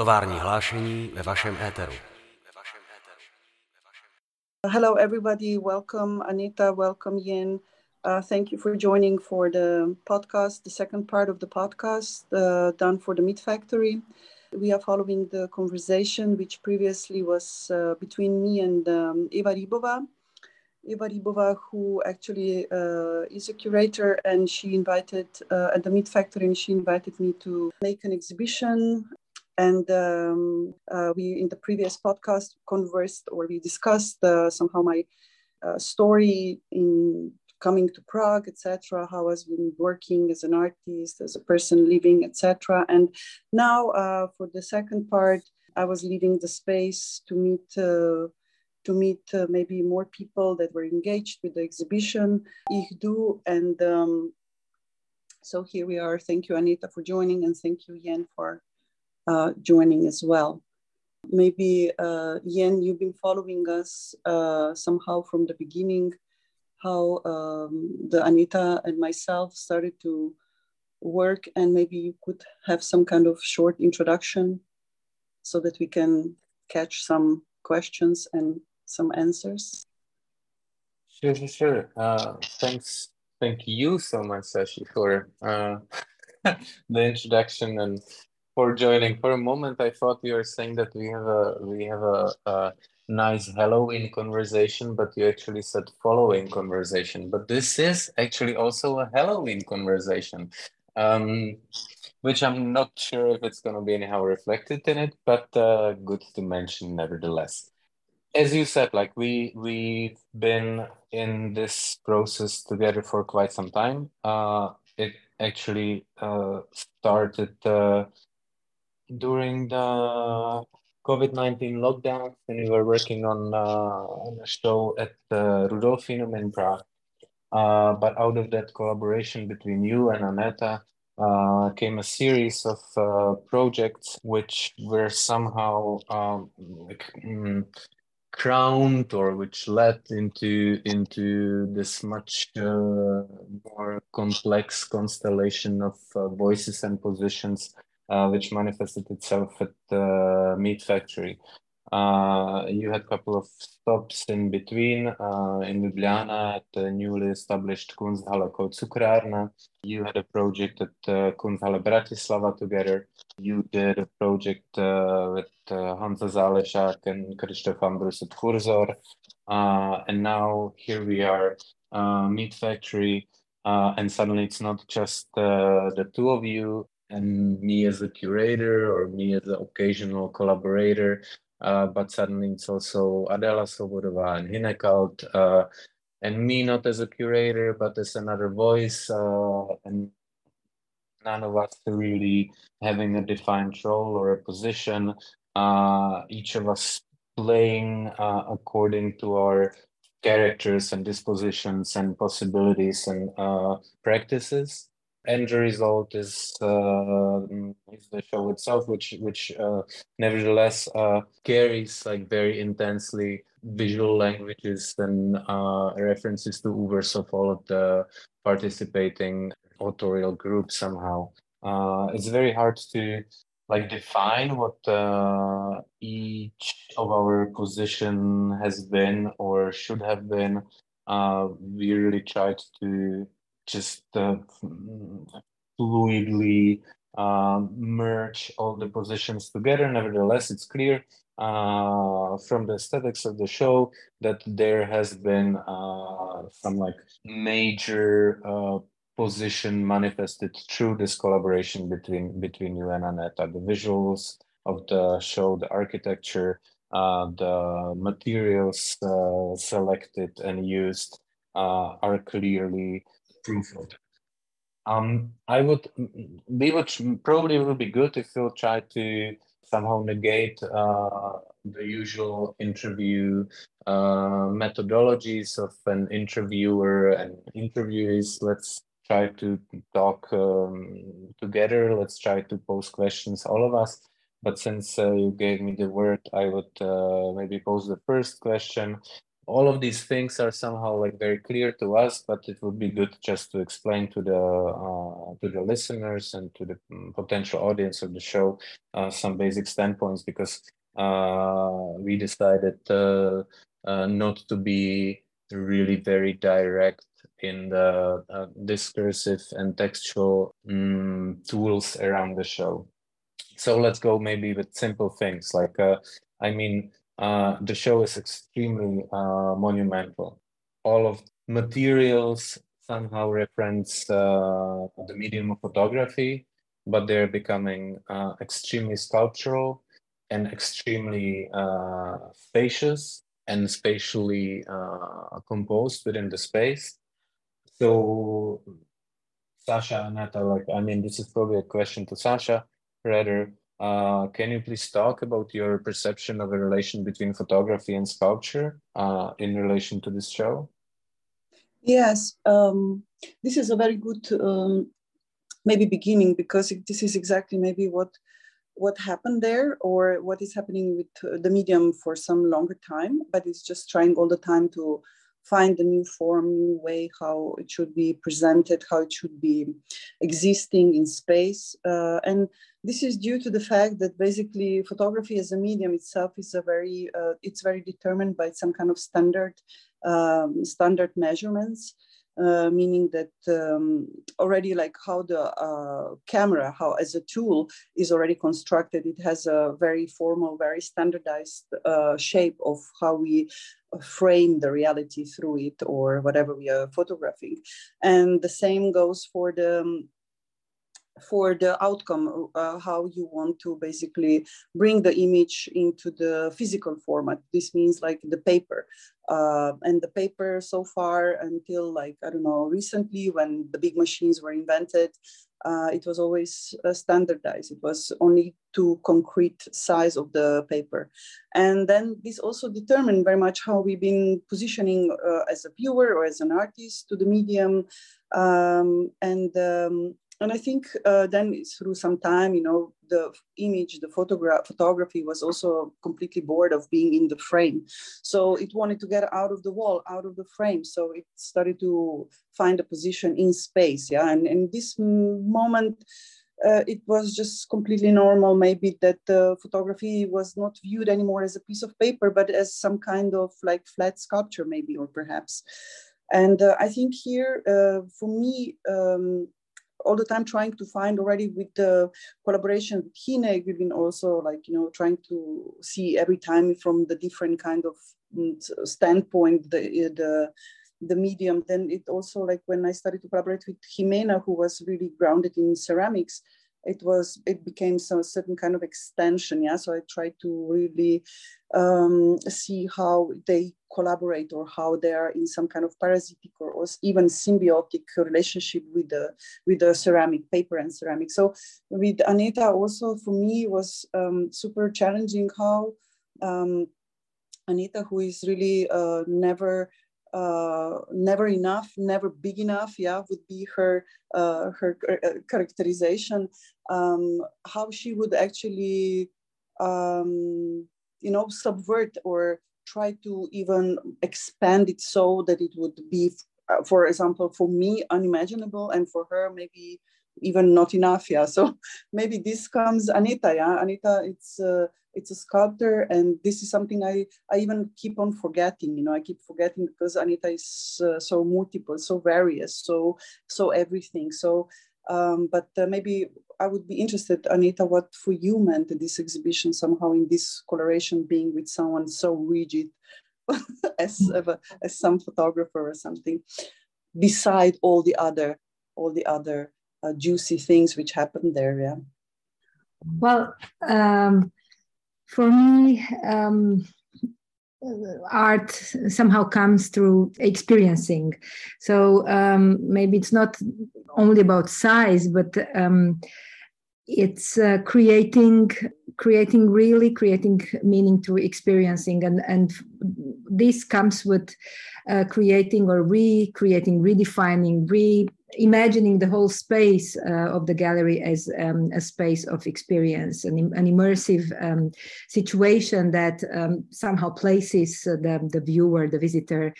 Tovární hlášení ve vašem éteru. Hello, everybody. Welcome, Anita. Welcome, Yin. Uh, thank you for joining for the podcast, the second part of the podcast uh, done for the MeetFactory. We are following the conversation which previously was uh, between me and um, Eva Ribova. Eva Ribova, who actually uh, is a curator, and she invited uh, at the MeetFactory, and she invited me to make an exhibition. And um, uh, we, in the previous podcast, conversed or we discussed uh, somehow my uh, story in coming to Prague, etc. How I was been working as an artist, as a person living, etc. And now, uh, for the second part, I was leaving the space to meet to meet uh, maybe more people that were engaged with the exhibition, IHDU. And um, so here we are. Thank you, Anita, for joining, and thank you, Yen, for uh, joining as well. Maybe, uh, Yen, you've been following us uh, somehow from the beginning, how um, the Anita and myself started to work, and maybe you could have some kind of short introduction so that we can catch some questions and some answers? Sure, sure, sure. Uh, thanks, thank you so much, Sashi, for uh, the introduction and for joining. For a moment, I thought you were saying that we have a we have a, a nice Halloween conversation, but you actually said following conversation. But this is actually also a Halloween conversation. Um, which I'm not sure if it's going to be anyhow reflected in it, but uh, good to mention nevertheless as you said, like we we've been in this process together for quite some time. Uh, it actually uh, started uh, during the COVID nineteen lockdown when we were working on uh, on a show at the Rudolfinum in Prague. Uh, but out of that collaboration between you and Aneta, uh, came a series of uh, projects which were somehow um, like, mm, crowned or which led into into this much uh, more complex constellation of uh, voices and positions uh, which manifested itself at the MeetFactory uh, you had a couple of stops in between uh, in Ljubljana at the newly established Kunsthalle called Cukrarna. You had a project at uh, Kunsthalle Bratislava together. You did a project uh, with uh, Hansa Zalešák and Christoph Ambrus at Kurzor. Uh, and now here we are, uh, MeetFactory. Uh, and suddenly it's not just uh, the two of you and me as a curator or me as an occasional collaborator, uh, but suddenly it's also Adela Sobodova and Hinekalt, uh, and me not as a curator, but as another voice, uh, and none of us really having a defined role or a position, uh, each of us playing uh, according to our characters and dispositions and possibilities and practices end result is uh, is the show itself, which which uh, nevertheless uh, carries like very intensely visual languages and uh, references to oeuvres of all of the participating authorial groups somehow. Uh, it's very hard to like define what uh, each of our position has been or should have been. we really tried to just uh, fluidly um, merge all the positions together. Nevertheless, it's clear uh, from the aesthetics of the show that there has been uh, some like major uh, position manifested through this collaboration between between you and Aneta. The visuals of the show, the architecture, uh, the materials uh, selected and used uh, are clearly proof of that. Um, I would, we would probably would be good if we'll try to somehow negate uh, the usual interview uh, methodologies of an interviewer and interviewees. Let's try to talk um, together. Let's try to pose questions, all of us. But since uh, you gave me the word, I would uh, maybe pose the first question all of these things are somehow like very clear to us, but it would be good just to explain to the uh, to the listeners and to the mm, potential audience of the show uh, some basic standpoints because uh, we decided uh, uh, not to be really very direct in the uh, discursive and textual um, tools around the show. So let's go maybe with simple things like I mean uh, the show is extremely uh, monumental. All of materials somehow reference uh, the medium of photography, but they're becoming uh, extremely sculptural and extremely uh, spacious and spatially composed within the space. So, Sasha, Aneta, like, I mean, this is probably a question to Sasha rather uh, can you please talk about your perception of a relation between photography and sculpture uh, in relation to this show? Yes, um, this is a very good um, maybe beginning because this is exactly maybe what what happened there or what is happening with the medium for some longer time, but it's just trying all the time to find a new form, new way how it should be presented, how it should be existing in space. Uh, and this is due to the fact that basically photography as a medium itself is a very, uh, it's very determined by some kind of standard, um, standard measurements. Uh, meaning that um, already like how the uh, camera, how as a tool is already constructed, it has a very formal, very standardized uh, shape of how we frame the reality through it or whatever we are photographing. And the same goes for the for the outcome, uh, how you want to basically bring the image into the physical format. This means like the paper. Uh, and the paper so far until like, I don't know, recently when the big machines were invented, uh, it was always uh, standardized. It was only to concrete size of the paper. And then this also determined very much how we've been positioning uh, as a viewer or as an artist to the medium. Um, and um, and I think uh, then through some time, you know, the image, the photograph, photography was also completely bored of being in the frame. So it wanted to get out of the wall, out of the frame. So it started to find a position in space. Yeah, and in this moment, uh, it was just completely normal, maybe that the photography was not viewed anymore as a piece of paper, but as some kind of like flat sculpture, maybe, or perhaps. And uh, I think here, uh, for me, um, all the time trying to find already with the collaboration with Hine, we've been also like, you know, trying to see every time from the different kind of mm, standpoint, the, the, the medium. Then it also like when I started to collaborate with Jimena, who was really grounded in ceramics, it was it became some certain kind of extension yeah? So i tried to really um, see how they collaborate or how they are in some kind of parasitic or, or, even symbiotic relationship with the with the ceramic paper and ceramic. So with anita also for me was um, super challenging how um, anita who is really uh, never uh, never enough, never big enough. Yeah, would be her uh, her uh, characterization. Um, how she would actually, um, you know, subvert or try to even expand it so that it would be, uh, for example, for me unimaginable, and for her maybe even not enough. Yeah, so maybe this comes Anita. Yeah, Anita, it's uh, it's a sculptor and this is something i i even keep on forgetting you know i keep forgetting because anita is uh, so multiple so various so so everything so um, but uh, maybe i would be interested anita what for you meant this exhibition somehow in this coloration being with someone so rigid as a, as some photographer or something beside all the other all the other uh, juicy things which happened there yeah well um, for me, um, art somehow comes through experiencing. So um, maybe it's not only about size, but um, it's uh, creating creating really creating meaning through experiencing and and this comes with uh, creating or recreating redefining re imagining the whole space uh, of the gallery as um, a space of experience, an, an immersive um, situation that um, somehow places the, the viewer, the visitor,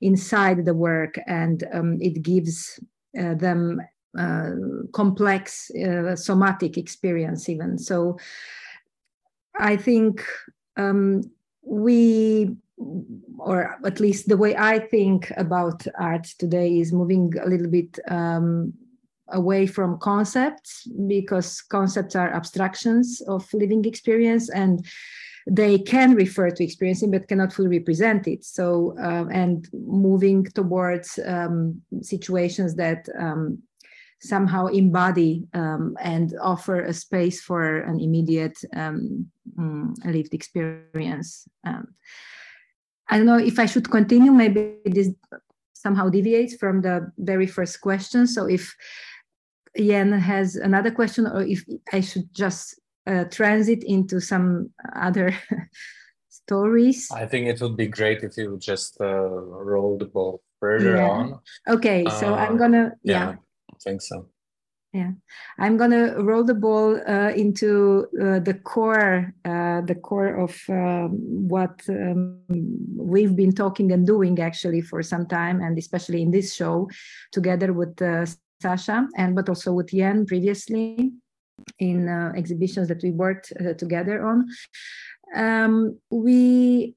inside the work, and um, it gives uh, them uh, complex uh, somatic experience, even. So, I think um, we or at least the way I think about art today is moving a little bit um, away from concepts because concepts are abstractions of living experience and they can refer to experiencing but cannot fully represent it. So uh, and moving towards um, situations that um, somehow embody um, and offer a space for an immediate um, mm, lived experience um, I don't know if I should continue. Maybe this somehow deviates from the very first question. So if Yen has another question, or if I should just uh, transit into some other stories. I think it would be great if you just uh, roll the ball further yeah. on. Okay, so uh, I'm gonna yeah. yeah. Think so. Yeah. I'm to roll the ball uh, into uh, the core uh, the core of um, what um, we've been talking and doing actually for some time and especially in this show together with uh, sasha and but also with yen previously in uh, exhibitions that we worked uh, together on. Um, we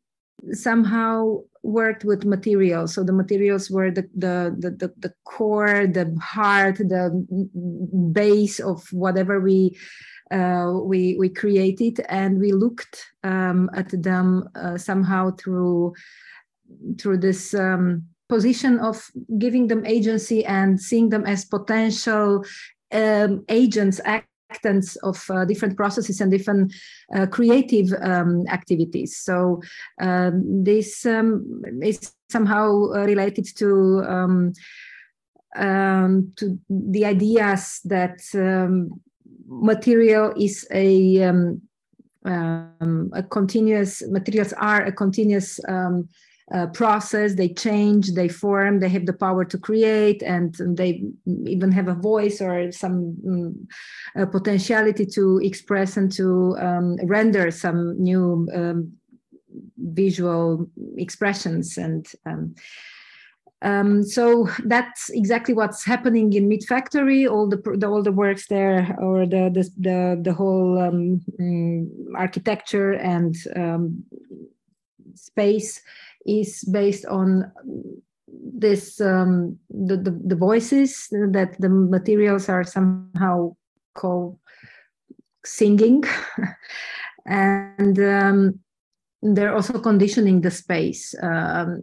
somehow worked with materials. So the materials were the, the, the, the, core, the heart, the base of whatever we uh, we we created, and we looked um, at them uh, somehow through through this um, position of giving them agency and seeing them as potential um, agents, of uh, different processes and different uh, creative um, activities. So um, this um, is somehow uh, related to um, um, to the ideas that um, material is a a continuous materials are a continuous uh, process they change they form they have the power to create and they even have a voice or some um, potentiality to express and to um, render some new um, visual expressions and um, um, so that's exactly what's happening in MeetFactory. All the, the all the works there, or the the the, the whole um, mm, architecture and um, space is based on this um, the, the, the voices that the materials are somehow called singing. And um, they're also conditioning the space um,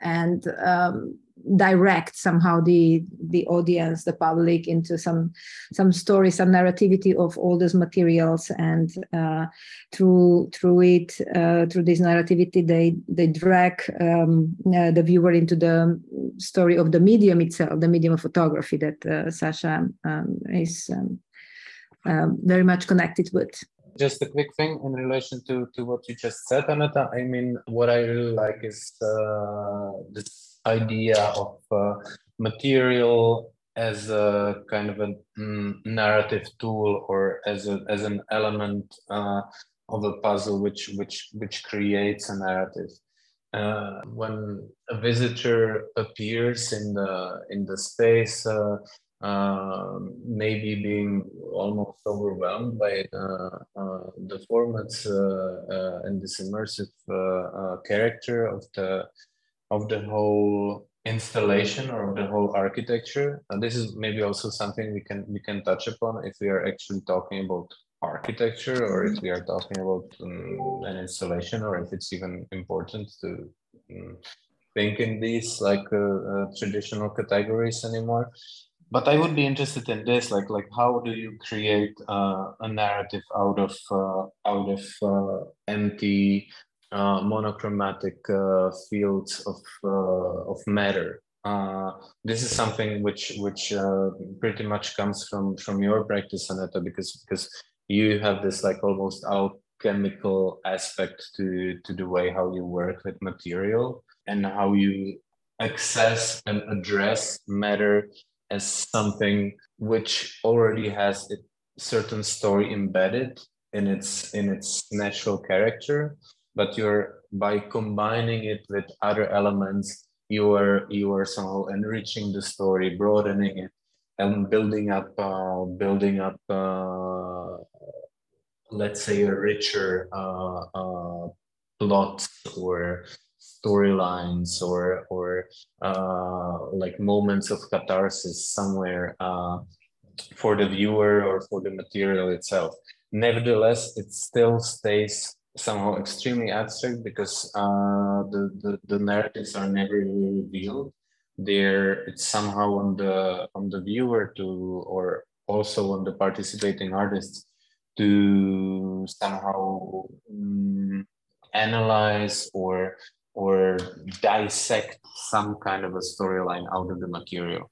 and um, direct somehow the the audience the public into some some story some narrativity of all those materials and uh, through through it uh, through this narrativity they they drag um, uh, the viewer into the story of the medium itself the medium of photography that uh, sasha um, is um, um, very much connected with just a quick thing in relation to, to what you just said, Aneta. I mean, what I really like is uh, this idea of uh, material as a kind of a mm, narrative tool or as a as an element uh, of a puzzle which which which creates a narrative. Uh, when a visitor appears in the in the space, uh, uh, maybe being almost overwhelmed by uh, the formats and this immersive character of the of the whole installation or of the whole architecture. And this is maybe also something we can we can touch upon if we are actually talking about architecture or if we are talking about um, an installation or if it's even important to um, think in these like uh, uh, traditional categories anymore but i would be interested in this like like how do you create uh, a narrative out of uh, out of uh, empty uh, monochromatic uh, fields of uh, of matter. Uh, this is something which which uh, pretty much comes from from your practice, Aneta, because because you have this like almost alchemical aspect to to the way how you work with material and how you access and address matter as something which already has a certain story embedded in its in its natural character but you're by combining it with other elements you are you are somehow enriching the story broadening it and building up uh, building up uh, let's say a richer uh, uh plot or storylines or or uh, like moments of catharsis somewhere uh, for the viewer or for the material itself. Nevertheless, it still stays somehow extremely abstract because uh, the, the the narratives are never really revealed. There, it's somehow on the on the viewer to or also on the participating artists to somehow um, analyze or or dissect some kind of a storyline out of the material.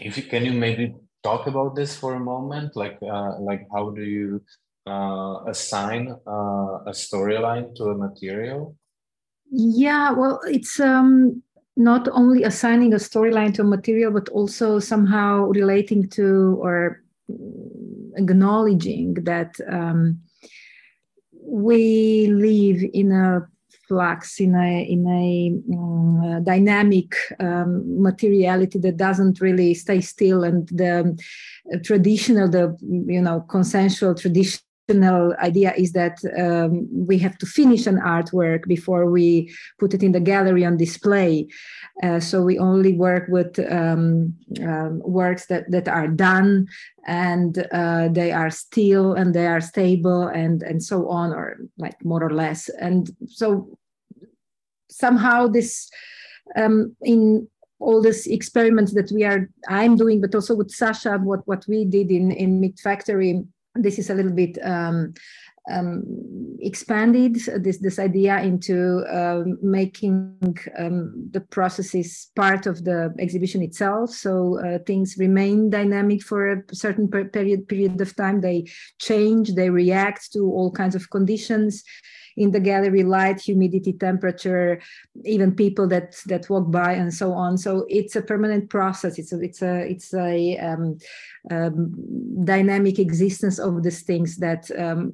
If you can you maybe talk about this for a moment, like uh, like how do you uh, assign uh, a storyline to a material? Yeah, well, it's um, not only assigning a storyline to a material, but also somehow relating to or acknowledging that um, we live in a flux in a in a um, dynamic um, materiality that doesn't really stay still and the traditional the you know consensual tradition idea is that um, we have to finish an artwork before we put it in the gallery on display. Uh, so we only work with um, um, works that, that are done and uh, they are still and they are stable and, and so on, or like more or less. And so somehow this um, in all these experiments that we are I'm doing, but also with Sasha, what, what we did in, in MeetFactory this is a little bit um, um, expanded this this idea into uh, making um, the processes part of the exhibition itself. So uh, things remain dynamic for a certain per period period of time. They change. They react to all kinds of conditions in the gallery light humidity temperature even people that that walk by and so on. So it's a permanent process. It's a it's a it's a um, um, dynamic existence of these things that um,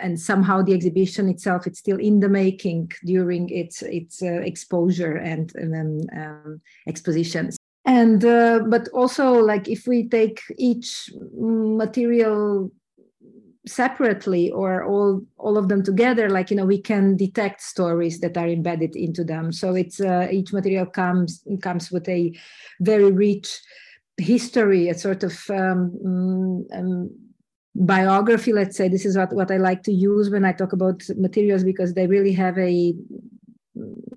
and somehow the exhibition itself it's still in the making during its its uh, exposure and, and um, expositions. And uh, but also like if we take each material separately or all all of them together like you know we can detect stories that are embedded into them. So it's uh, each material comes comes with a very rich history a sort of um, mm, um, biography let's say. This is what, what i like to use when i talk about materials because they really have a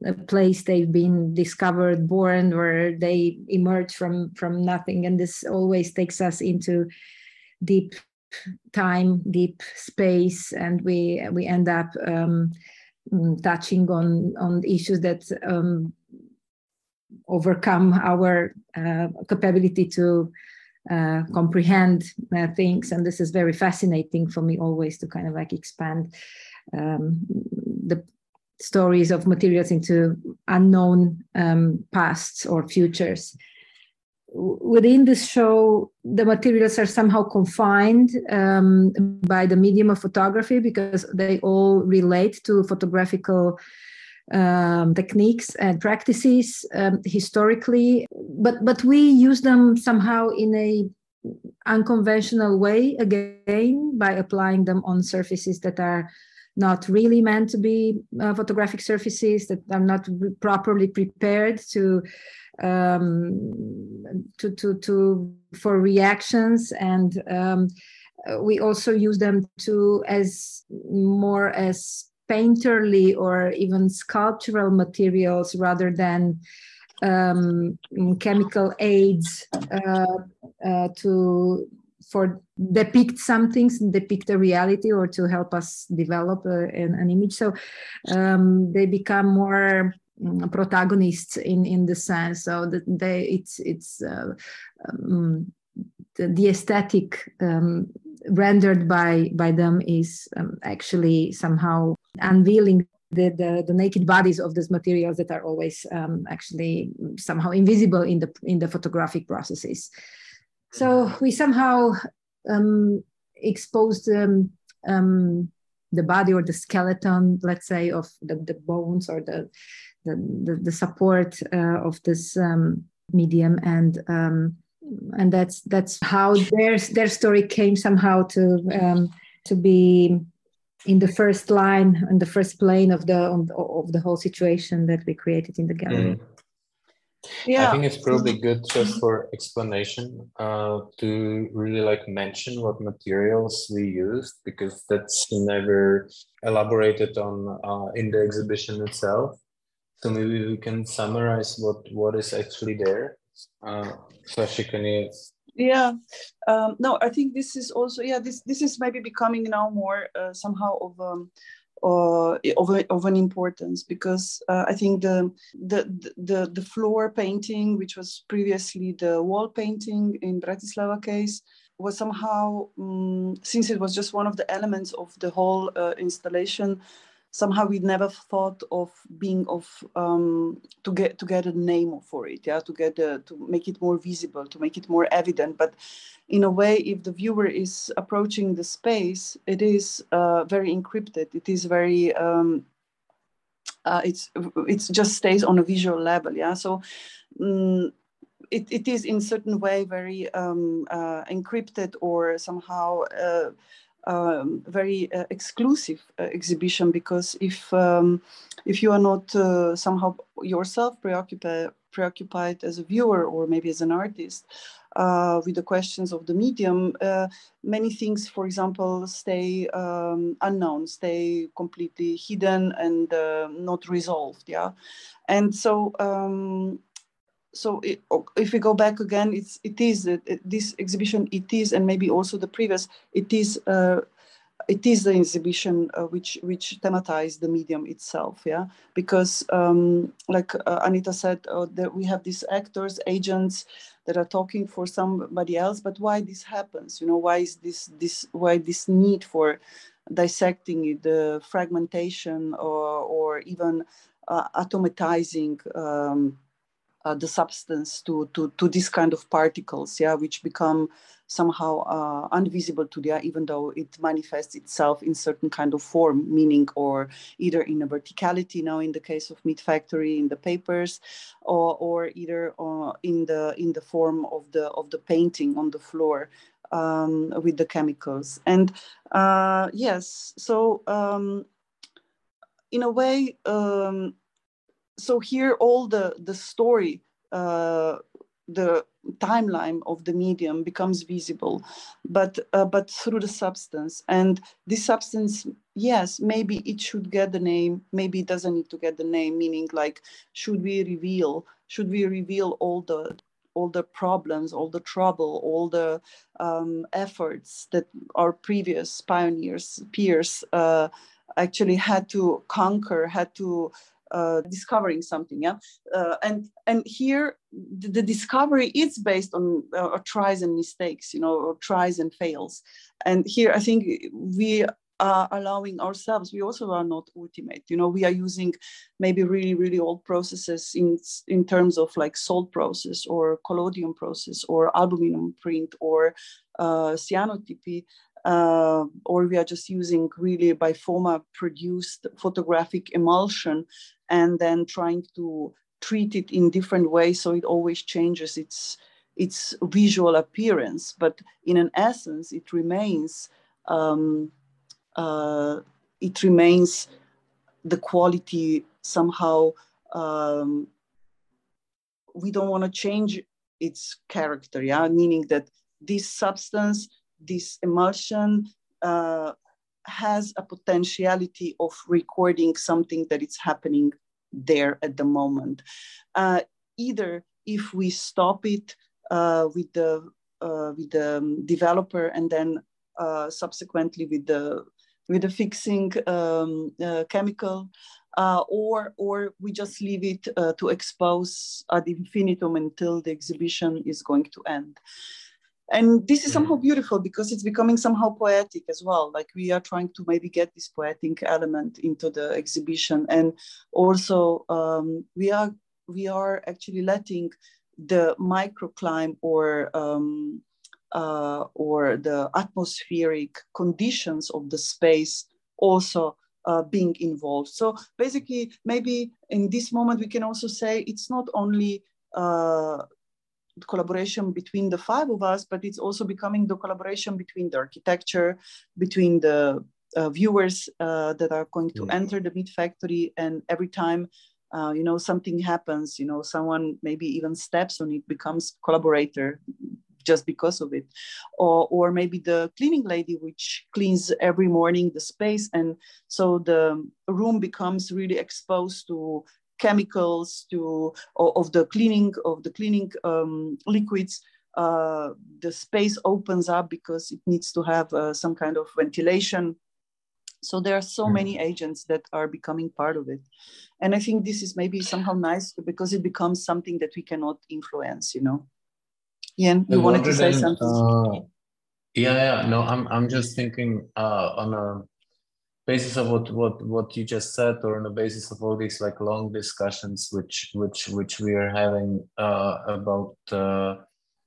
a place they've been discovered born where they emerge from from nothing. And this always takes us into deep time, deep space, and we we end up um, mm, touching on on issues that um, overcome our uh, capability to uh, comprehend uh, things. And this is very fascinating for me always to kind of like expand um, the stories of materials into unknown um, pasts or futures within this show, the materials are somehow confined um, by the medium of photography because they all relate to photographical um, techniques and practices um, historically, but but we use them somehow in a unconventional way again by applying them on surfaces that are not really meant to be uh, photographic surfaces that are not properly prepared to um, to, to, to for reactions and um, we also use them to as more as painterly or even sculptural materials rather than um, chemical aids uh, uh, to for depict some things depict a reality or to help us develop a, an, an, image. So um, they become more protagonists in in the sense so that they it's it's uh, um, the, the, aesthetic um, rendered by by them is um, actually somehow unveiling the, the, the naked bodies of these materials that are always um, actually somehow invisible in the in the photographic processes. So we somehow um, exposed um, the body or the skeleton, let's say, of the, the bones or the the, the, the support uh, of this um, medium and um, and that's that's how their their story came somehow to um, to be in the first line and the first plane of the of the whole situation that we created in the gallery. Mm. Yeah, I think it's probably good just for explanation uh, to really like mention what materials we used because that's never elaborated on uh, in the exhibition itself. So maybe we can summarize what what is actually there. Uh, Sashi, can you? Yeah, um, no, I think this is also yeah this this is maybe becoming now more uh, somehow of um, uh, of, of an importance because uh, I think the, the the the floor painting, which was previously the wall painting in Bratislava case, was somehow um, since it was just one of the elements of the whole uh, installation somehow we never thought of being of um, to get to get a name for it yeah to get to make it more visible to make it more evident. But in a way if the viewer is approaching the space it is uh, very encrypted. It is very um, uh, it's it just stays on a visual level yeah. So um, it, it is in certain way very um, uh, encrypted or somehow uh, um, very uh, exclusive uh, exhibition because if um, if you are not uh, somehow yourself preoccupied preoccupied as a viewer or maybe as an artist uh, with the questions of the medium, uh, many things, for example, stay um, unknown, stay completely hidden and uh, not resolved. Yeah, and so um, so if we go back again, it's it is it, this exhibition. It is, and maybe also the previous. It is. Uh, it is the exhibition uh, which which thematized the medium itself, yeah. Because, um, like uh, Anita said, uh, that we have these actors, agents that are talking for somebody else. But why this happens? You know, why is this this why this need for dissecting it, the fragmentation, or or even uh, atomatizing? Um, uh, the substance to, to, to this kind of particles, yeah, which become somehow uh, invisible to the eye, even though it manifests itself in certain kind of form, meaning or either in a verticality now in the case of MeetFactory in the papers, or, or either uh, in the in the form of the of the painting on the floor um, with the chemicals. And uh, yes, so um, in a way. Um, so here all the the story uh, the timeline of the medium becomes visible but uh, but through the substance. And this substance yes maybe it should get the name maybe it doesn't need to get the name meaning like should we reveal should we reveal all the all the problems all the trouble all the um, efforts that our previous pioneers peers uh, actually had to conquer had to uh, discovering something yeah? Uh, and and here the, the, discovery is based on uh, tries and mistakes you know or tries and fails. And here i think we are allowing ourselves we also are not ultimate. You know we are using maybe really really old processes in in terms of like salt process or collodion process or aluminum print or uh, cyanotypy uh, or we are just using really by FOMA produced photographic emulsion and then trying to treat it in different ways so it always changes its its visual appearance. But in an essence it remains um, uh, it remains the quality somehow um, we don't want to change its character yeah? Meaning that this substance this emulsion uh, has a potentiality of recording something that is happening there at the moment. Uh, either if we stop it uh, with the uh, with the um, developer and then uh, subsequently with the with the fixing um, uh, chemical, uh, or or we just leave it to expose ad infinitum until the exhibition is going to end. And this is somehow beautiful because it's becoming somehow poetic as well. Like we are trying to maybe get this poetic element into the exhibition. And also um, we are we are actually letting the microclimate or um, uh, or the atmospheric conditions of the space also uh, being involved. So basically, maybe in this moment, we can also say it's not only uh, collaboration between the five of us, but it's also becoming the collaboration between the architecture, between the uh, viewers uh, that are going to mm. enter the MeetFactory. And every time, uh, you know, something happens, you know, someone maybe even steps on it, becomes collaborator just because of it or, or maybe the cleaning lady which cleans every morning the space and so the room becomes really exposed to chemicals to of the cleaning of the cleaning um, liquids uh, the space opens up because it needs to have uh, some kind of ventilation so there are so hmm. many agents that are becoming part of it and i think this is maybe somehow nice because it becomes something that we cannot influence you know Ian, you wanted to say something? Uh, yeah, yeah. No, I'm I'm just thinking uh, on a basis of what what what you just said, or on the basis of all these like long discussions which which which we are having uh, about uh,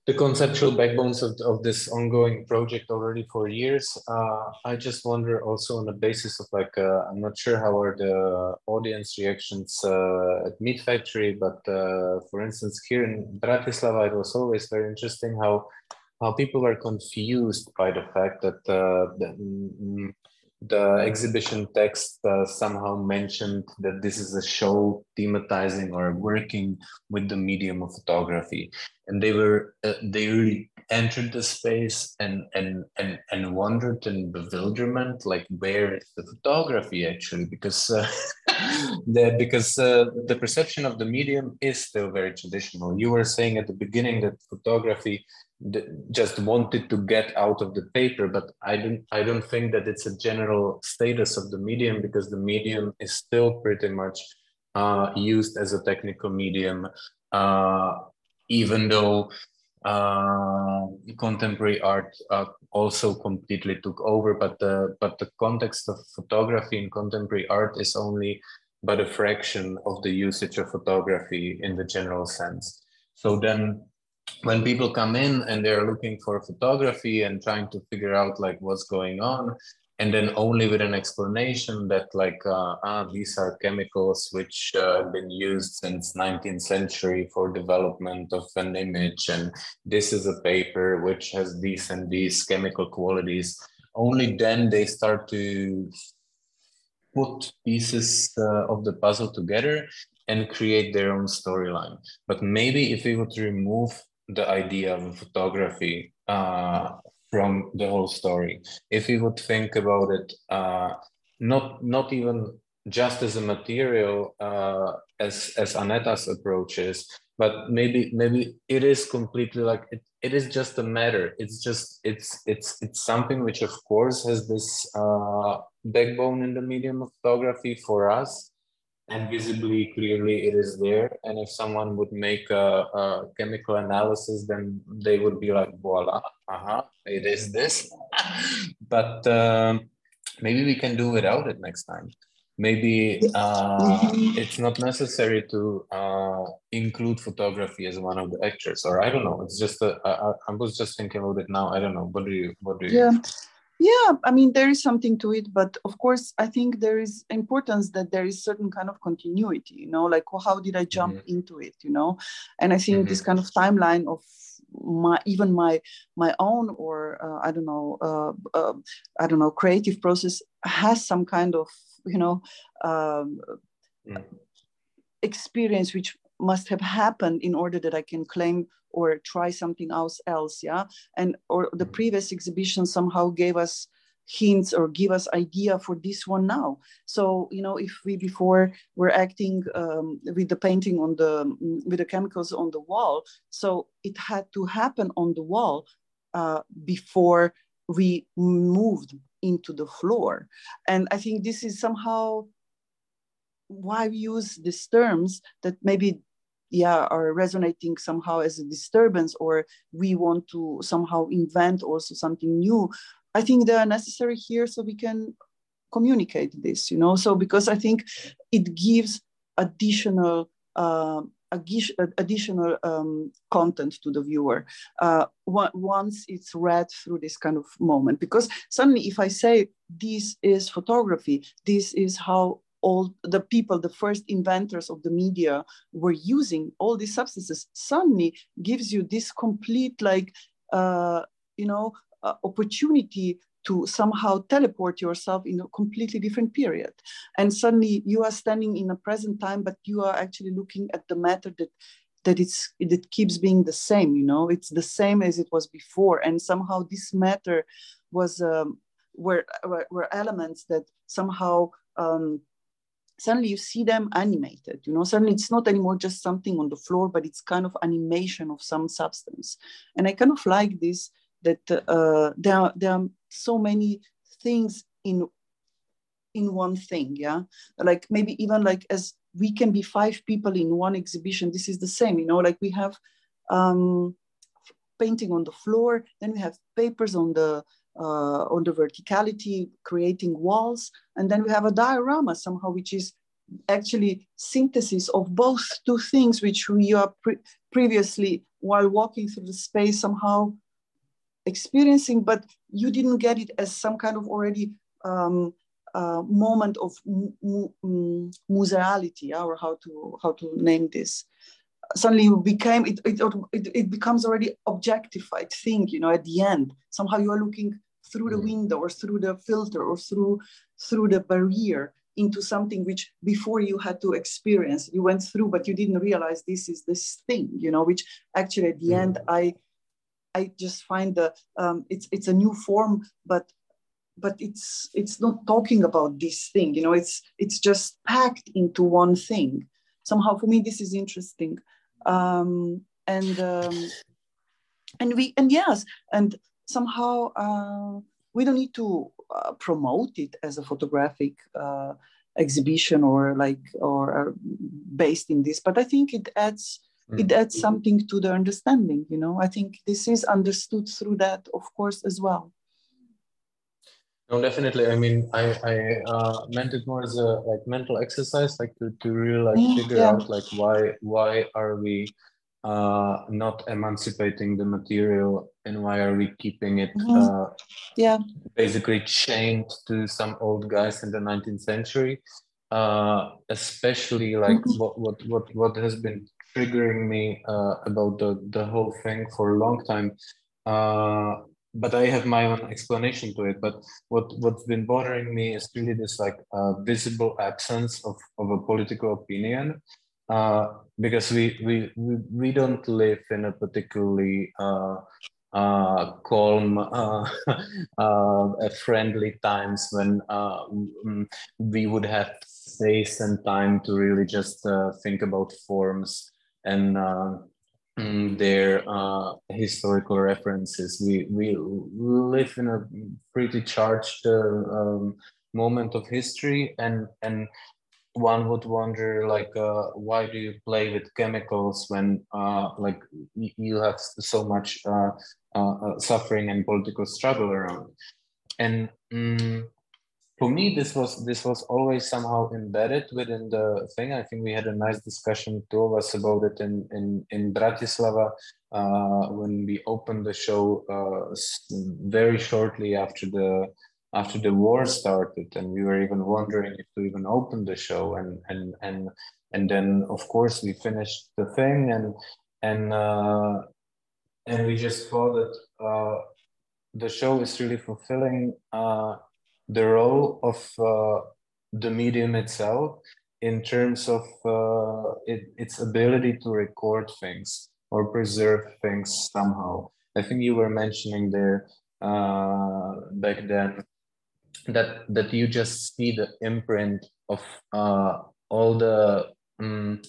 the conceptual backbones of, of this ongoing project already for years. Uh, I just wonder also on the basis of like, uh, I'm not sure how are the audience reactions uh, at MeetFactory, but uh, for instance, here in Bratislava, it was always very interesting how how people were confused by the fact that uh, the, mm, the exhibition text uh, somehow mentioned that this is a show thematizing or working with the medium of photography. And they were uh, they really entered the space and and and and wondered in bewilderment like where is the photography actually? Because uh, the because uh, the perception of the medium is still very traditional. You were saying at the beginning that photography just wanted to get out of the paper but i don't i don't think that it's a general status of the medium because the medium is still pretty much uh, used as a technical medium uh, even though uh, contemporary art uh, also completely took over but the but the context of photography in contemporary art is only but a fraction of the usage of photography in the general sense. So then when people come in and they're looking for photography and trying to figure out like what's going on and then only with an explanation that like uh, ah, these are chemicals which uh, have been used since 19th century for development of an image and this is a paper which has these and these chemical qualities. Only then they start to put pieces uh, of the puzzle together and create their own storyline. But maybe if we would remove the idea of photography uh, from the whole story. If you would think about it, uh, not not even just as a material uh, as as Aneta's approach is, but maybe maybe it is completely like it, it is just a matter. It's just it's it's it's something which of course has this uh, backbone in the medium of photography for us, and visibly clearly it is there. And if someone would make a, a chemical analysis then they would be like voila uh-huh it is this. But um, maybe we can do without it next time. Maybe uh, it's not necessary to uh, include photography as one of the actors or i don't know. It's just a, I, I was just thinking about it now. I don't know. What do you what do you yeah yeah i mean there is something to it but of course i think there is importance that there is certain kind of continuity you know like well, how did i jump mm-hmm. into it you know and i think mm-hmm. this kind of timeline of my even my my own or uh, i don't know uh, uh, i don't know creative process has some kind of you know um, mm. experience which must have happened in order that i can claim or try something else else yeah? And or the mm-hmm. previous exhibition somehow gave us hints or give us idea for this one now. So you know if we before were acting um, with the painting on the with the chemicals on the wall so it had to happen on the wall uh, before we moved into the floor. And i think this is somehow why we use these terms that maybe yeah are resonating somehow as a disturbance or we want to somehow invent also something new. I think they are necessary here so we can communicate this you know? So because i think it gives additional uh, additional um, content to the viewer uh, once it's read through this kind of moment. Because suddenly if i say this is photography this is how all the people, the first inventors of the media were using all these substances suddenly gives you this complete like, uh, you know, uh, opportunity to somehow teleport yourself in a completely different period. And suddenly you are standing in a present time, but you are actually looking at the matter that that it's it keeps being the same, you know, it's the same as it was before. And somehow this matter was um, were, were, were elements that somehow um, suddenly you see them animated you know? Suddenly it's not anymore just something on the floor but it's kind of animation of some substance. And i kind of like this that uh, there, are, there are so many things in in one thing yeah? Like maybe even like as we can be five people in one exhibition this is the same you know? Like we have um, painting on the floor then we have papers on the uh, on the verticality, creating walls. And then we have a diorama somehow, which is actually synthesis of both two things, which we are pre previously, while walking through the space, somehow experiencing, but you didn't get it as some kind of already um, uh, moment of museality, or how to how to name this. Suddenly, you became it, it, it. It becomes already objectified thing. You know, at the end, somehow you are looking through the mm. window or through the filter or through through the barrier into something which before you had to experience you went through but you didn't realize this is this thing you know which actually at the mm. end i i just find the um, it's it's a new form but but it's it's not talking about this thing you know it's it's just packed into one thing somehow for me this is interesting um and um and we and yes and somehow uh, we don't need to uh, promote it as a photographic uh, exhibition or like or uh, based in this but i think it adds mm. it adds something to the understanding you know i think this is understood through that of course as well no definitely i mean i i uh, meant it more as a like mental exercise like to, to really like figure yeah. out like why why are we uh, not emancipating the material and why are we keeping it mm-hmm. uh, yeah basically chained to some old guys in the 19th century uh, especially like mm-hmm. what, what what what has been triggering me uh, about the the whole thing for a long time uh, but I have my own explanation to it. But what what's been bothering me is really this like uh, visible absence of, of a political opinion uh, because we, we we we don't live in a particularly uh, uh, calm, uh, uh, friendly times when uh, we would have space and time to really just think about forms and mm, their historical references. We we live in a pretty charged um, moment of history, and and one would wonder like uh, why do you play with chemicals when uh, like you have so much uh, uh, uh, suffering and political struggle around? And um, for me this was this was always somehow embedded within the thing. I think we had a nice discussion two of us about it in in in bratislava uh, when we opened the show very shortly after the after the war started and we were even wondering if to even open the show and and and and then of course we finished the thing and and uh, and we just thought that uh, the show is really fulfilling uh, the role of uh, the medium itself in terms of uh, it, its ability to record things or preserve things somehow. I think you were mentioning there uh, back then that that you just see the imprint of uh, all the um,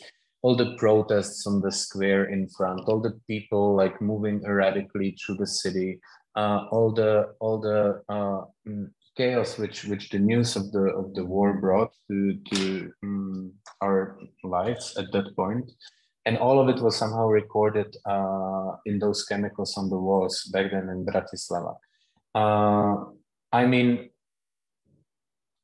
all the protests on the square in front, all the people like moving erratically through the city, uh, all the all the uh, mm, chaos which which the news of the of the war brought to to um, our lives at that point, and all of it was somehow recorded uh, in those chemicals on the walls back then in Bratislava. Uh, I mean,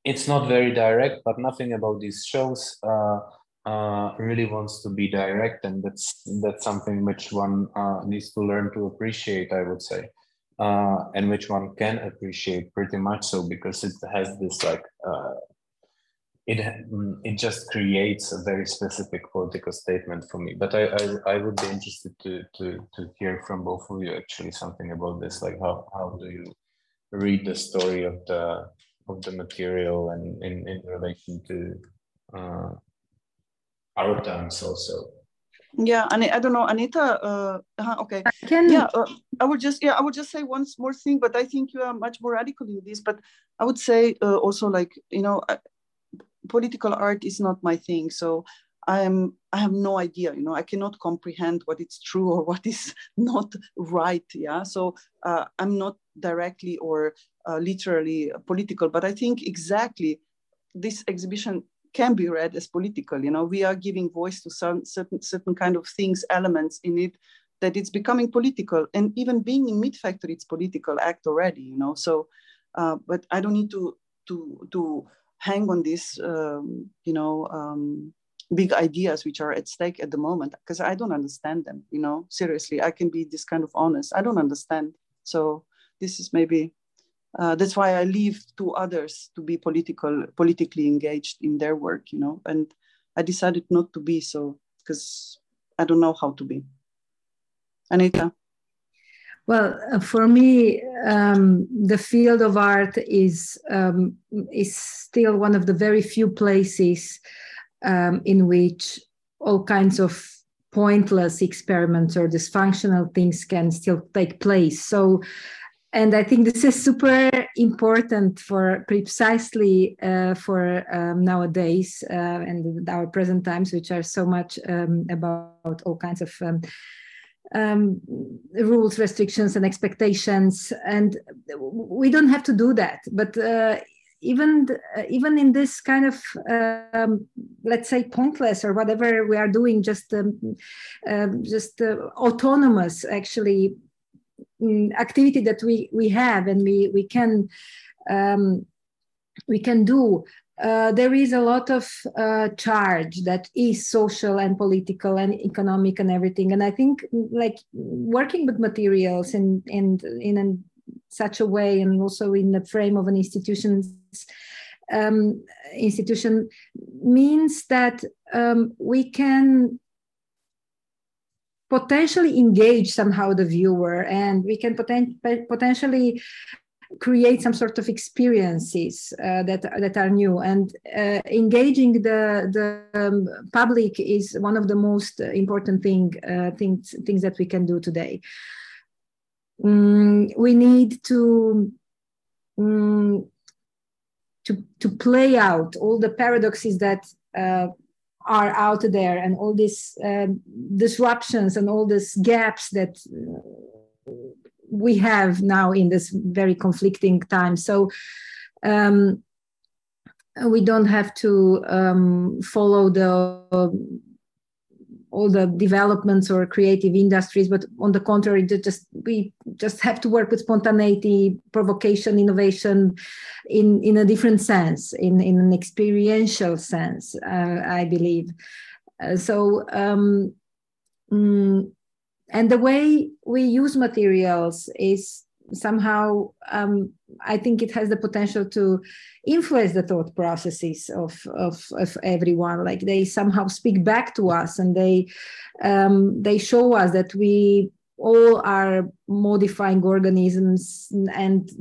it's not very direct, but nothing about these shows uh, uh, really wants to be direct, and that's that's something which one uh, needs to learn to appreciate. I would say, uh, and which one can appreciate pretty much so because it has this like uh, it mm, it just creates a very specific political statement for me. But I I, I would be interested to to to hear from both of you actually something about this. Like how how do you read the story of the of the material and in in relation to uh, our times also. Yeah, and I don't know, Aneta. Uh, okay. I can. Yeah, uh, I would just yeah, I would just say one more thing, but I think you are much more radical in this. But I would say uh, also like you know, political art is not my thing. So I am I have no idea. You know, I cannot comprehend what is true or what is not right. Yeah. So uh, I'm not directly or uh, literally political, but I think exactly this exhibition can be read as political. You know, we are giving voice to some certain certain kind of things, elements in it that it's becoming political, and even being in MeetFactory, it's political act already. You know, so uh, but I don't need to to to hang on these um, you know um, big ideas which are at stake at the moment because I don't understand them. You know, seriously, I can be this kind of honest. I don't understand. So this is maybe uh, that's why I leave to others to be political, politically engaged in their work, you know. And I decided not to be so because I don't know how to be. Aneta. Well, uh, for me, um, the field of art is um, is still one of the very few places um, in which all kinds of pointless experiments or dysfunctional things can still take place. So and I think this is super important for precisely uh, for um, nowadays uh, and our present times, which are so much um, about all kinds of um, um rules, restrictions, and expectations. And we don't have to do that, but. Uh, even uh, even in this kind of um, let's say pointless or whatever we are doing, just um, just uh, autonomous actually Mm, activity that we we have and we we can um, we can do uh, there is a lot of uh, charge that is social and political and economic and everything. And i think like working with materials and and in such a way and also in the frame of an institution um, institution means that um, we can potentially engage somehow the viewer and we can poten- potentially create some sort of experiences uh, that that are new. And uh, engaging the the um, public is one of the most important thing uh, things things that we can do today. Mm, we need to mm, to to play out all the paradoxes that uh, are out there and all these uh, disruptions and all these gaps that uh, we have now in this very conflicting time. So um, we don't have to um, follow the all the developments or creative industries but on the contrary just we just have to work with spontaneity provocation innovation in in a different sense in in an experiential sense uh, i believe. Uh, so um, mm, and the way we use materials is somehow um, I think it has the potential to influence the thought processes of, of, of everyone. Like they somehow speak back to us and they um, they show us that we all are modifying organisms and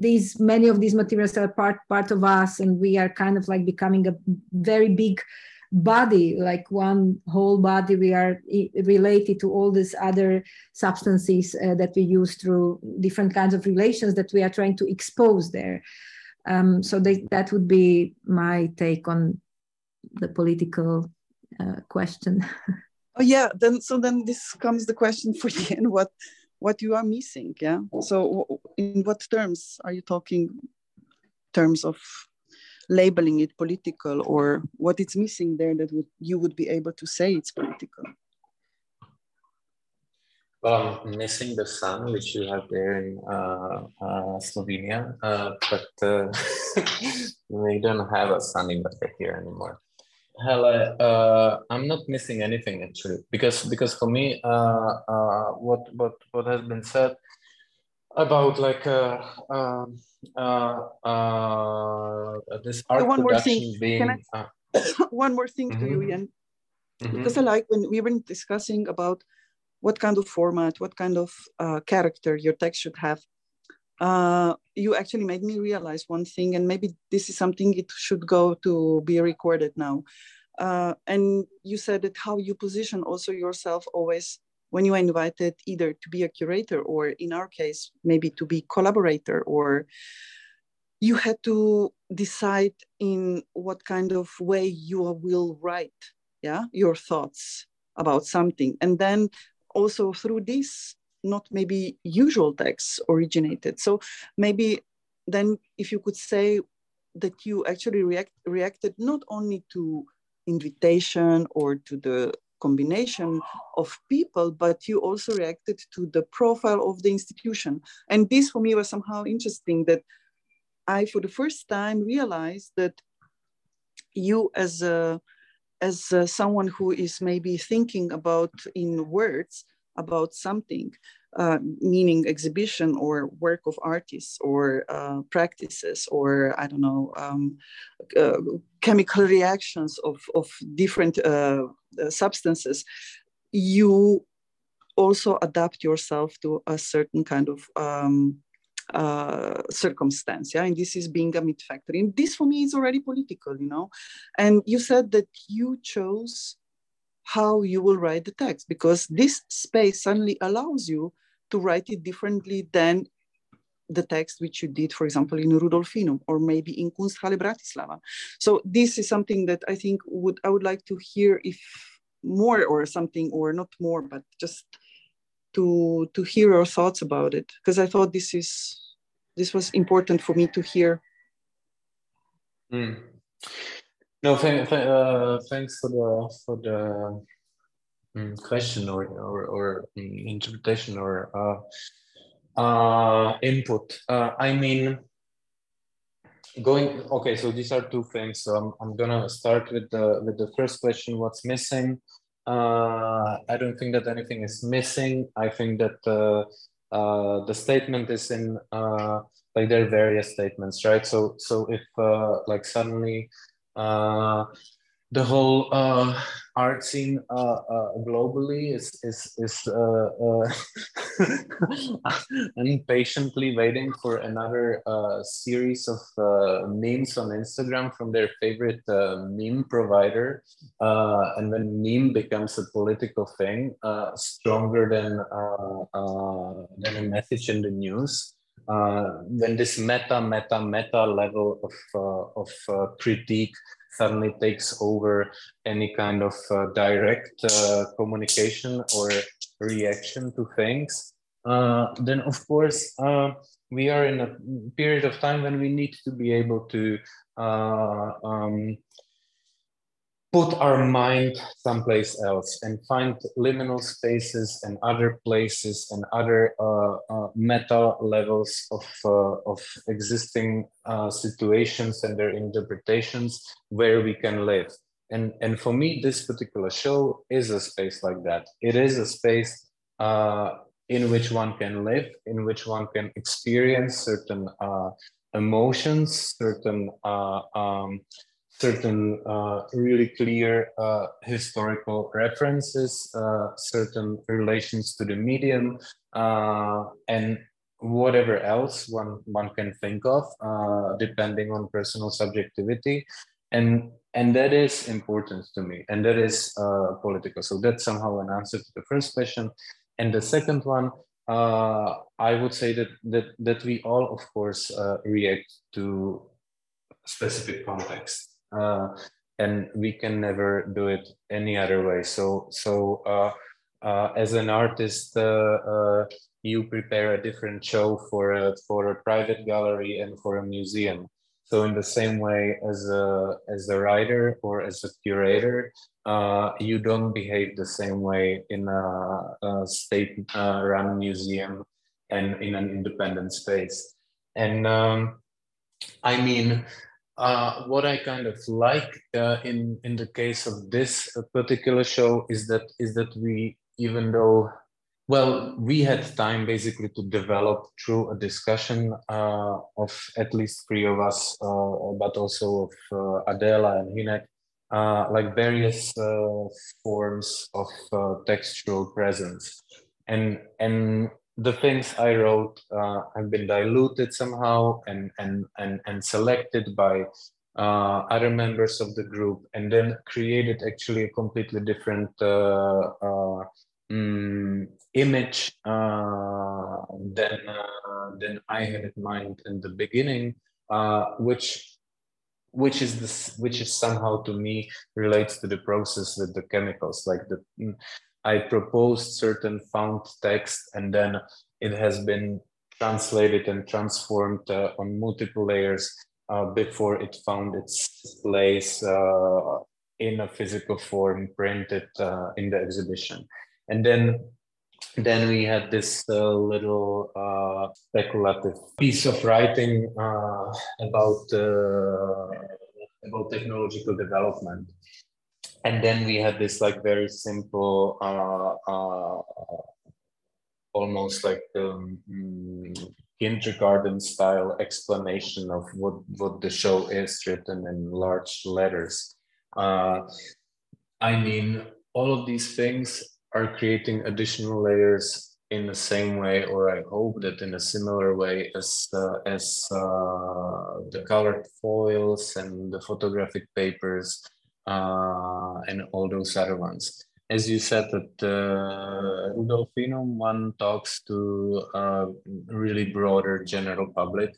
these many of these materials are part part of us and we are kind of like becoming a very big body like one whole body we are related to all these other substances uh, that we use through different kinds of relations that we are trying to expose there. Um, so they, that would be my take on the political uh, question. Oh yeah then so then this comes the question for you and what what you are missing yeah? So in what terms are you talking terms of labeling it political or what it's missing there that would, you would be able to say it's political? Well, I'm missing the sun, which you have there in uh, uh, Slovenia, uh, but uh, we don't have a sunny weather here anymore. Hele, uh, I'm not missing anything actually, because because for me, uh, what what what has been said about like um, this art one production more thing. being. I, one more thing mm -hmm. to you, mm-hmm. Mm -hmm. because I like when we were discussing about what kind of format, what kind of uh, character your text should have. Uh, you actually made me realize one thing, and maybe this is something it should go to be recorded now. Uh, and you said that how you position also yourself always when you are invited either to be a curator or in our case maybe to be collaborator or you had to decide in what kind of way you will write yeah your thoughts about something. And then also through this not maybe usual texts originated. So maybe then if you could say that you actually react, reacted not only to invitation or to the combination of people, but you also reacted to the profile of the institution. And this for me was somehow interesting that I, for the first time, realized that you as a as someone who is maybe thinking about in words about something, uh, meaning exhibition or work of artists or uh, practices or I don't know um, uh, chemical reactions of of different uh, uh, substances, you also adapt yourself to a certain kind of um, uh, circumstance. Yeah, and this is being a MeetFactory. And this for me is already political, you know. And you said that you chose how you will write the text because this space suddenly allows you to write it differently than the text which you did, for example, in Rudolfinum or maybe in Kunsthalle Bratislava. So this is something that I think would I would like to hear if more or something or not more, but just to to hear your thoughts about it because I thought this is this was important for me to hear. Mm. No, th- th- uh, thanks for the for the um, question or or, or um, interpretation or uh, uh, input. Uh, I mean, going okay. So these are two things. So I'm I'm gonna start with the with the first question. What's missing? Uh, I don't think that anything is missing. I think that uh, uh, the statement is in like there are various statements, right? So so if uh, like suddenly uh, the whole uh, art scene uh, uh, globally is is is uh, uh, impatiently waiting for another uh, series of memes on Instagram from their favorite meme provider, and when meme becomes a political thing, stronger than than a message in the news. when this meta meta meta level of of critique suddenly takes over any kind of uh, direct uh, communication or reaction to things, uh, then of course uh, we are in a period of time when we need to be able to uh, um, put our mind someplace else and find liminal spaces and other places and other uh, uh, meta levels of, uh, of existing uh, situations and their interpretations where we can live. And, and for me, this particular show is a space like that. It is a space uh, in which one can live, in which one can experience certain uh, emotions, certain um, certain uh, really clear uh, historical references, uh, certain relations to the medium, uh, and whatever else one one can think of, uh, depending on personal subjectivity, and and that is important to me, and that is uh, political. So that's somehow an answer to the first question, and the second one. I would say that that that we all, of course, react to specific context uh, and we can never do it any other way. So so uh, uh, as an artist, uh, uh, you prepare a different show for a for a private gallery and for a museum. So in the same way as a as a writer or as a curator, uh, you don't behave the same way in a, a state-run uh, museum and in an independent space. And um, I mean, uh, what I kind of like uh, in in the case of this particular show is that is that we even though well we had time basically to develop through a discussion uh, of at least three of us uh, but also of uh, Adela and Hynek like various forms of textual presence. And and the things I wrote uh, have been diluted somehow and and and and selected by uh, other members of the group, and then created actually a completely different uh, um, image uh, than uh, than I had in mind in the beginning, which which is this which is somehow to me relates to the process with the chemicals like the I proposed certain font text and then it has been translated and transformed uh, on multiple layers uh, before it found its place uh, in a physical form printed uh, in the exhibition. And then then we had this uh, little uh, speculative piece of writing about about technological development and then we had this like very simple uh, uh, almost like um, kindergarten style explanation of what what the show is written in large letters. Uh, i mean all of these things are creating additional layers in the same way or i hope that in a similar way as uh, as uh, the colored foils and the photographic papers uh, and all those other ones. As you said, that uh, Rudolfinum one talks to a really broader general public,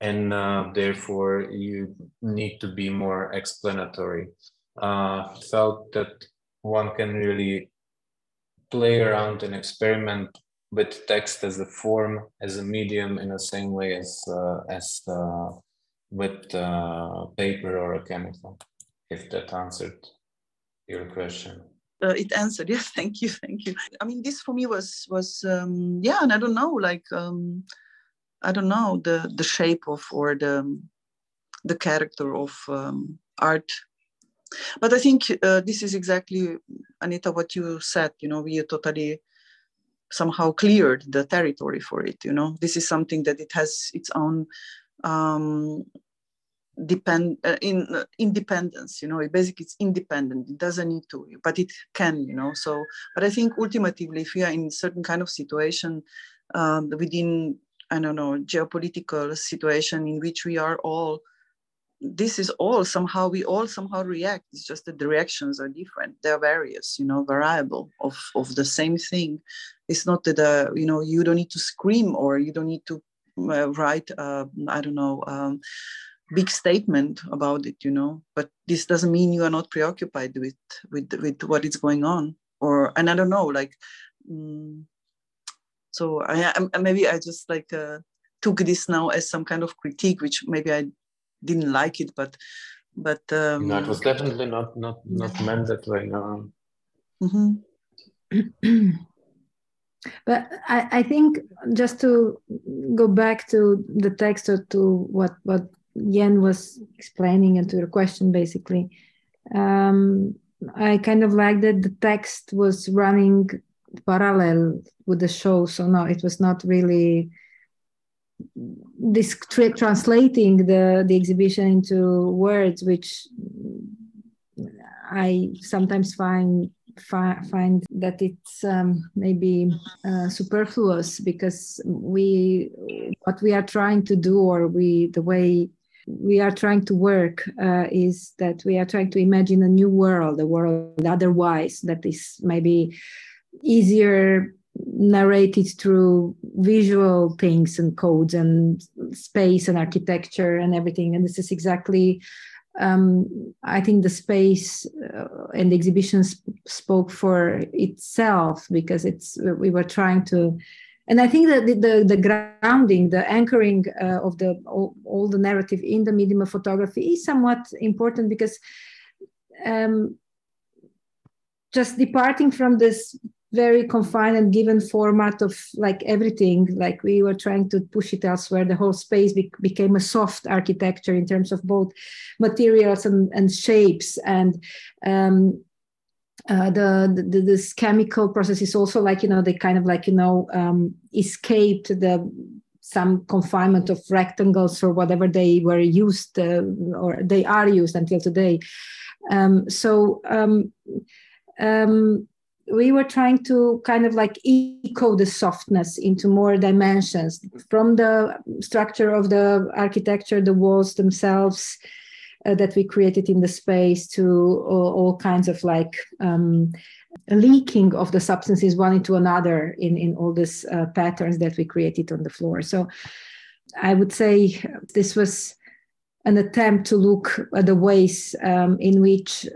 and uh, therefore you need to be more explanatory. Uh, felt that one can really play around and experiment with text as a form, as a medium, in the same way as uh, as uh, with uh, paper or a chemical if that answered your question. Uh, it answered yes thank you thank you. I mean this for me was was um, yeah and i don't know like um, i don't know the the shape of or the the character of um, art. But i think uh, this is exactly anita what you said you know we totally somehow cleared the territory for it you know. This is something that it has its own um, depend uh, in uh, independence you know it basically it's independent it doesn't need to but it can you know so but i think ultimately if we are in certain kind of situation um, within i don't know geopolitical situation in which we are all this is all somehow we all somehow react it's just that the reactions are different they're various you know variable of of the same thing. It's not that uh, you know you don't need to scream or you don't need to uh, write uh, i don't know um, big statement about it you know but this doesn't mean you are not preoccupied with with with what is going on or and i don't know like um, so I, I, maybe i just like uh, took this now as some kind of critique which maybe i didn't like it but but um, no it was definitely not not not meant that way no mm-hmm. but I, I think just to go back to the text or to what what Yen was explaining and to your question, basically, um, I kind of like that the text was running parallel with the show. So no, it was not really this tra- translating the the exhibition into words, which I sometimes find fi- find that it's um, maybe uh, superfluous because we what we are trying to do or we the way we are trying to work uh, is that we are trying to imagine a new world, a world otherwise that is maybe easier narrated through visual things and codes and space and architecture and everything. And this is exactly, um, I think, the space uh, and the exhibition sp- spoke for itself because it's we were trying to and I think that the, the, the grounding, the anchoring uh, of the all, all, the narrative in the medium of photography is somewhat important because um, just departing from this very confined and given format of like everything like we were trying to push it elsewhere the whole space be- became a soft architecture in terms of both materials and, and shapes and um, uh, the, the, this chemical process is also like you know they kind of like you know um, escaped the some confinement of rectangles or whatever they were used uh, or they are used until today. Um, so um, um we were trying to kind of like echo the softness into more dimensions from the structure of the architecture the walls themselves uh, that we created in the space to all, all kinds of like um, leaking of the substances one into another in, in all these uh, patterns that we created on the floor. So I would say this was an attempt to look at the ways um, in which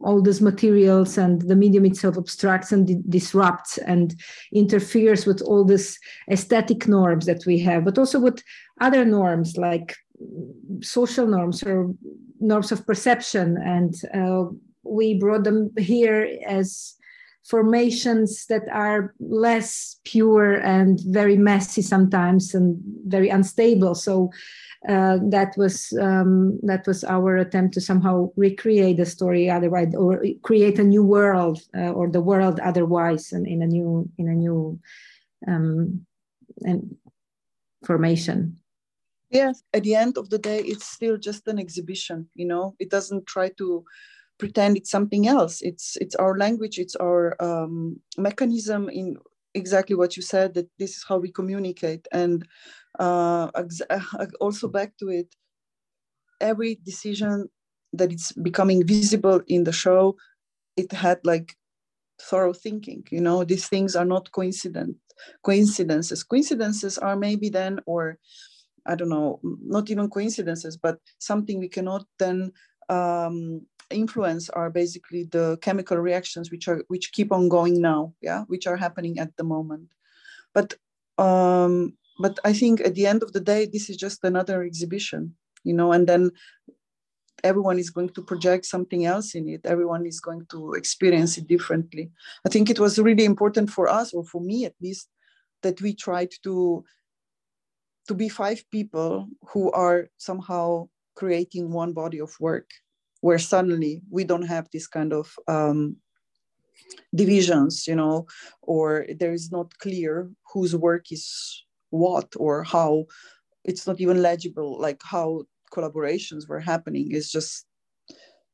all these materials and the medium itself obstructs and di- disrupts and interferes with all these aesthetic norms that we have, but also with other norms like social norms or norms of perception. And uh, we brought them here as formations that are less pure and very messy sometimes and very unstable. So uh, that was um, that was our attempt to somehow recreate the story otherwise or create a new world uh, or the world otherwise and in a new in a new um, and formation yes at the end of the day it's still just an exhibition you know? It doesn't try to pretend it's something else. It's it's our language it's our um, mechanism in exactly what you said that this is how we communicate. And uh, also back to it every decision that it's becoming visible in the show it had like thorough thinking you know? These things are not coincident coincidences. Coincidences are maybe then or I don't know, not even coincidences, but something we cannot then um, influence are basically the chemical reactions which are which keep on going now, yeah, which are happening at the moment. But um, but I think at the end of the day, this is just another exhibition, you know, and then everyone is going to project something else in it. Everyone is going to experience it differently. I think it was really important for us, or for me at least, that we tried to to be five people who are somehow creating one body of work where suddenly we don't have this kind of um, divisions you know or there is not clear whose work is what or how. It's not even legible like how collaborations were happening. Is just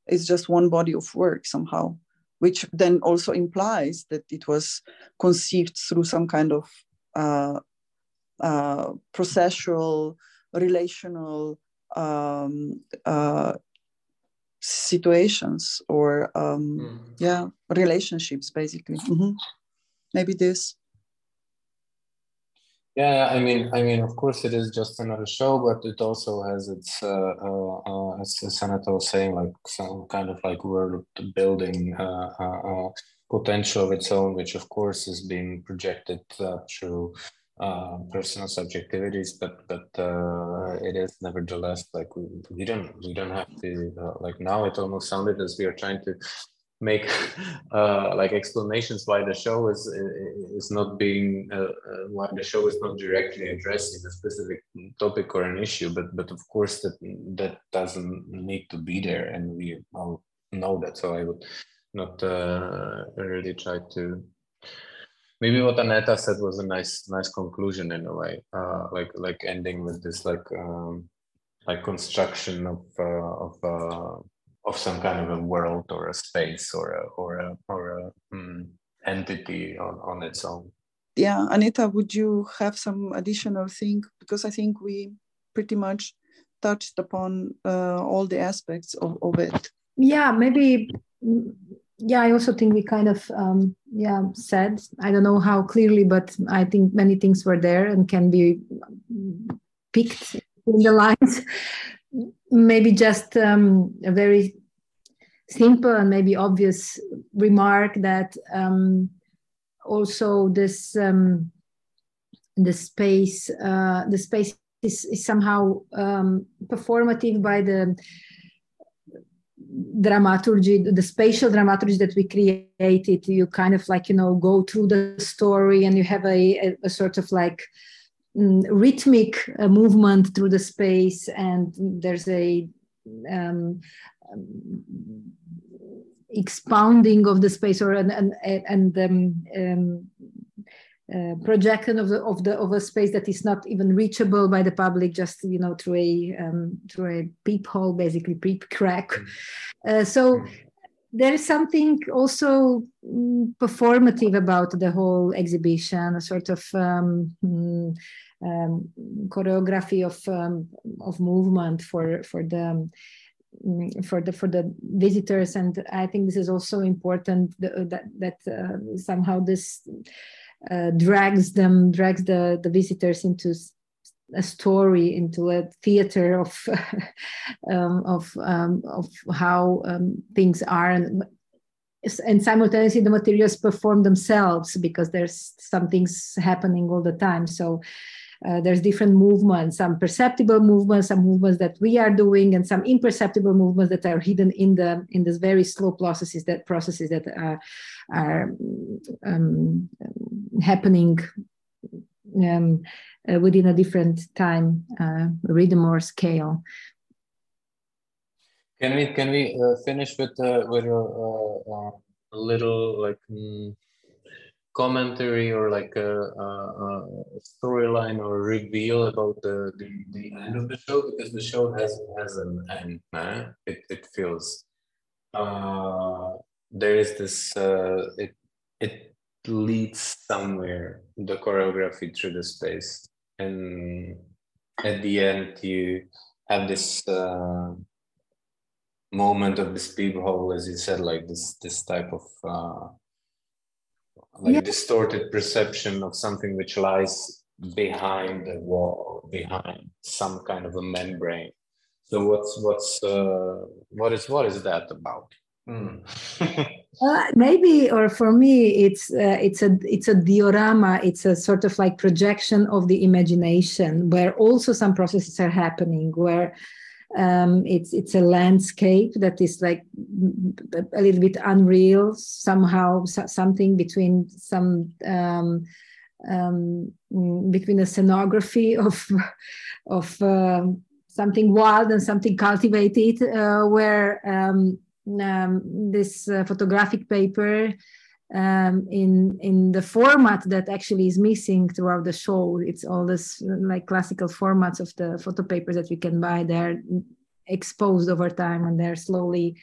it's just one body of work somehow which then also implies that it was conceived through some kind of uh, uh, processual, relational um, uh, situations or um, mm. yeah, relationships basically. Mm-hmm. Maybe this. Yeah, I mean, I mean, of course, it is just another show, but it also has its, uh, uh, uh, as Senator was saying, like some kind of like world building uh, uh, potential of its own, which of course is being projected through uh, personal subjectivities, but but uh, it is nevertheless like we, we don't we don't have to uh, like now it almost sounded as we are trying to make uh, like explanations why the show is is not being uh, uh, why the show is not directly addressing a specific topic or an issue, but but of course that that doesn't need to be there, and we all know that. So I would not uh, really try to maybe what Aneta said was a nice nice conclusion in a way, uh, like like ending with this like um, like construction of uh, of uh, of some kind of a world or a space or a or a or a um, entity on on its own. Yeah, Aneta, would you have some additional thing because I think we pretty much touched upon uh, all the aspects of, of it. Yeah, maybe yeah i also think we kind of um, yeah said i don't know how clearly but i think many things were there and can be picked in the lines. Maybe just um, a very simple and maybe obvious remark that um, also this um, the space uh, the space is, is somehow um, performative by the dramaturgy the spatial dramaturgy that we created you kind of like you know go through the story and you have a, a, sort of like mm, rhythmic uh, movement through the space and there's a um, expounding of the space or an, an, and um, um, uh, projection of the of the of a space that is not even reachable by the public just you know through a um, through a peephole basically peep crack mm. uh, so mm. there is something also mm, performative about the whole exhibition a sort of um, um, choreography of um, of movement for for the for the for the visitors and i think this is also important that that uh, somehow this uh, drags them drags the the visitors into a story into a theater of um, of um, of how um, things are. And and simultaneously the materials perform themselves because there's some things happening all the time. So uh, there's different movements some perceptible movements some movements that we are doing and some imperceptible movements that are hidden in the in this very slow processes that processes that are, are um, happening um, uh, within a different time uh, rhythm or scale. Can we can we uh, finish with uh, with a, a little like mm, commentary or like a, a, a storyline or reveal about the, the, the, end of the show because the show has has an end nah? it, it feels uh, there is this uh, it it leads somewhere the choreography through the space and at the end you have this uh, moment of this peephole as you said like this this type of uh, like yeah. distorted perception of something which lies behind a wall, behind some kind of a membrane. So what's what's uh, what is what is that about? Mm. uh, maybe, or for me, it's uh, it's a it's a diorama. It's a sort of like projection of the imagination, where also some processes are happening, where um, it's it's a landscape that is like a little bit unreal somehow so, something between some um, um, between a scenography of of uh, something wild and something cultivated uh, where um, um, this uh, photographic paper um, in in the format that actually is missing throughout the show. It's all this like classical formats of the photo papers that we can buy. They're exposed over time and they're slowly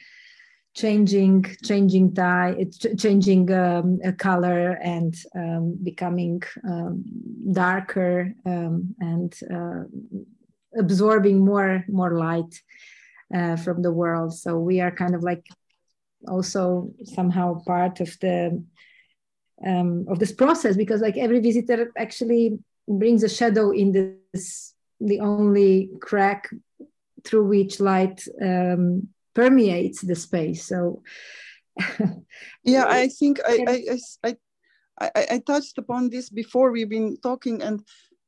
changing changing tie changing um, color and um, becoming um, darker um, and uh, absorbing more more light uh, from the world so we are kind of like also somehow part of the um, of this process because like every visitor actually brings a shadow in this the only crack through which light um, permeates the space. So yeah i think I, I i i i touched upon this before we've been talking and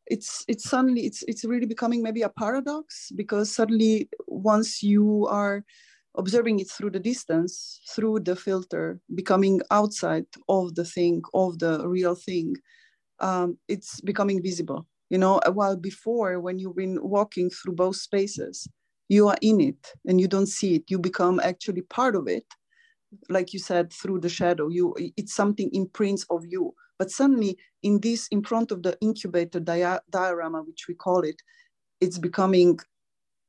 it's it's suddenly it's it's really becoming maybe a paradox because suddenly once you are observing it through the distance, through the filter, becoming outside of the thing, of the real thing, um, it's becoming visible. You know, while before, when you've been walking through both spaces, you are in it and you don't see it. You become actually part of it, like you said, through the shadow. You, it's something imprints of you. But suddenly, in this, in front of the incubator dia- diorama, which we call it, it's becoming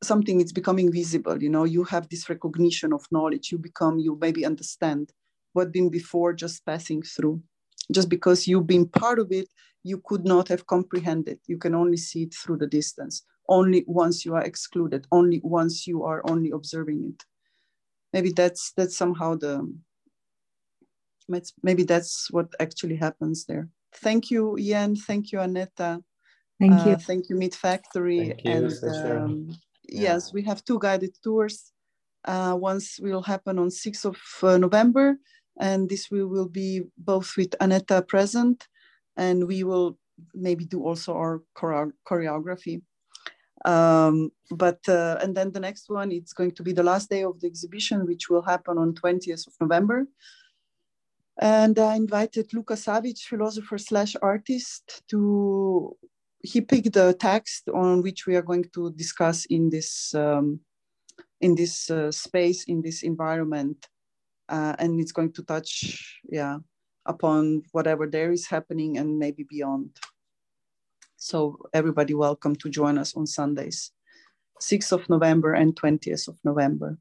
something is becoming visible you know you have this recognition of knowledge you become you maybe understand what been before just passing through. Just because you've been part of it you could not have comprehended. You can only see it through the distance. Only once you are excluded only once you are only observing it. Maybe that's that's somehow the maybe that's what actually happens there. Thank you Yen thank you Aneta. Thank you. Uh, thank you MeetFactory. Thank you, and um, yes, we have two guided tours. Uh, once will happen on 6th of uh, November, and this will, will be both with Aneta present, and we will maybe do also our chore- choreography. Um, but uh, and then the next one, it's going to be the last day of the exhibition, which will happen on 20th of November. And I invited Luka Savic, philosopher slash artist, to he picked the text on which we are going to discuss in this um, in this uh, space in this environment, uh, and it's going to touch yeah upon whatever there is happening and maybe beyond. So everybody welcome to join us on Sundays, 6th of November and 20th of November.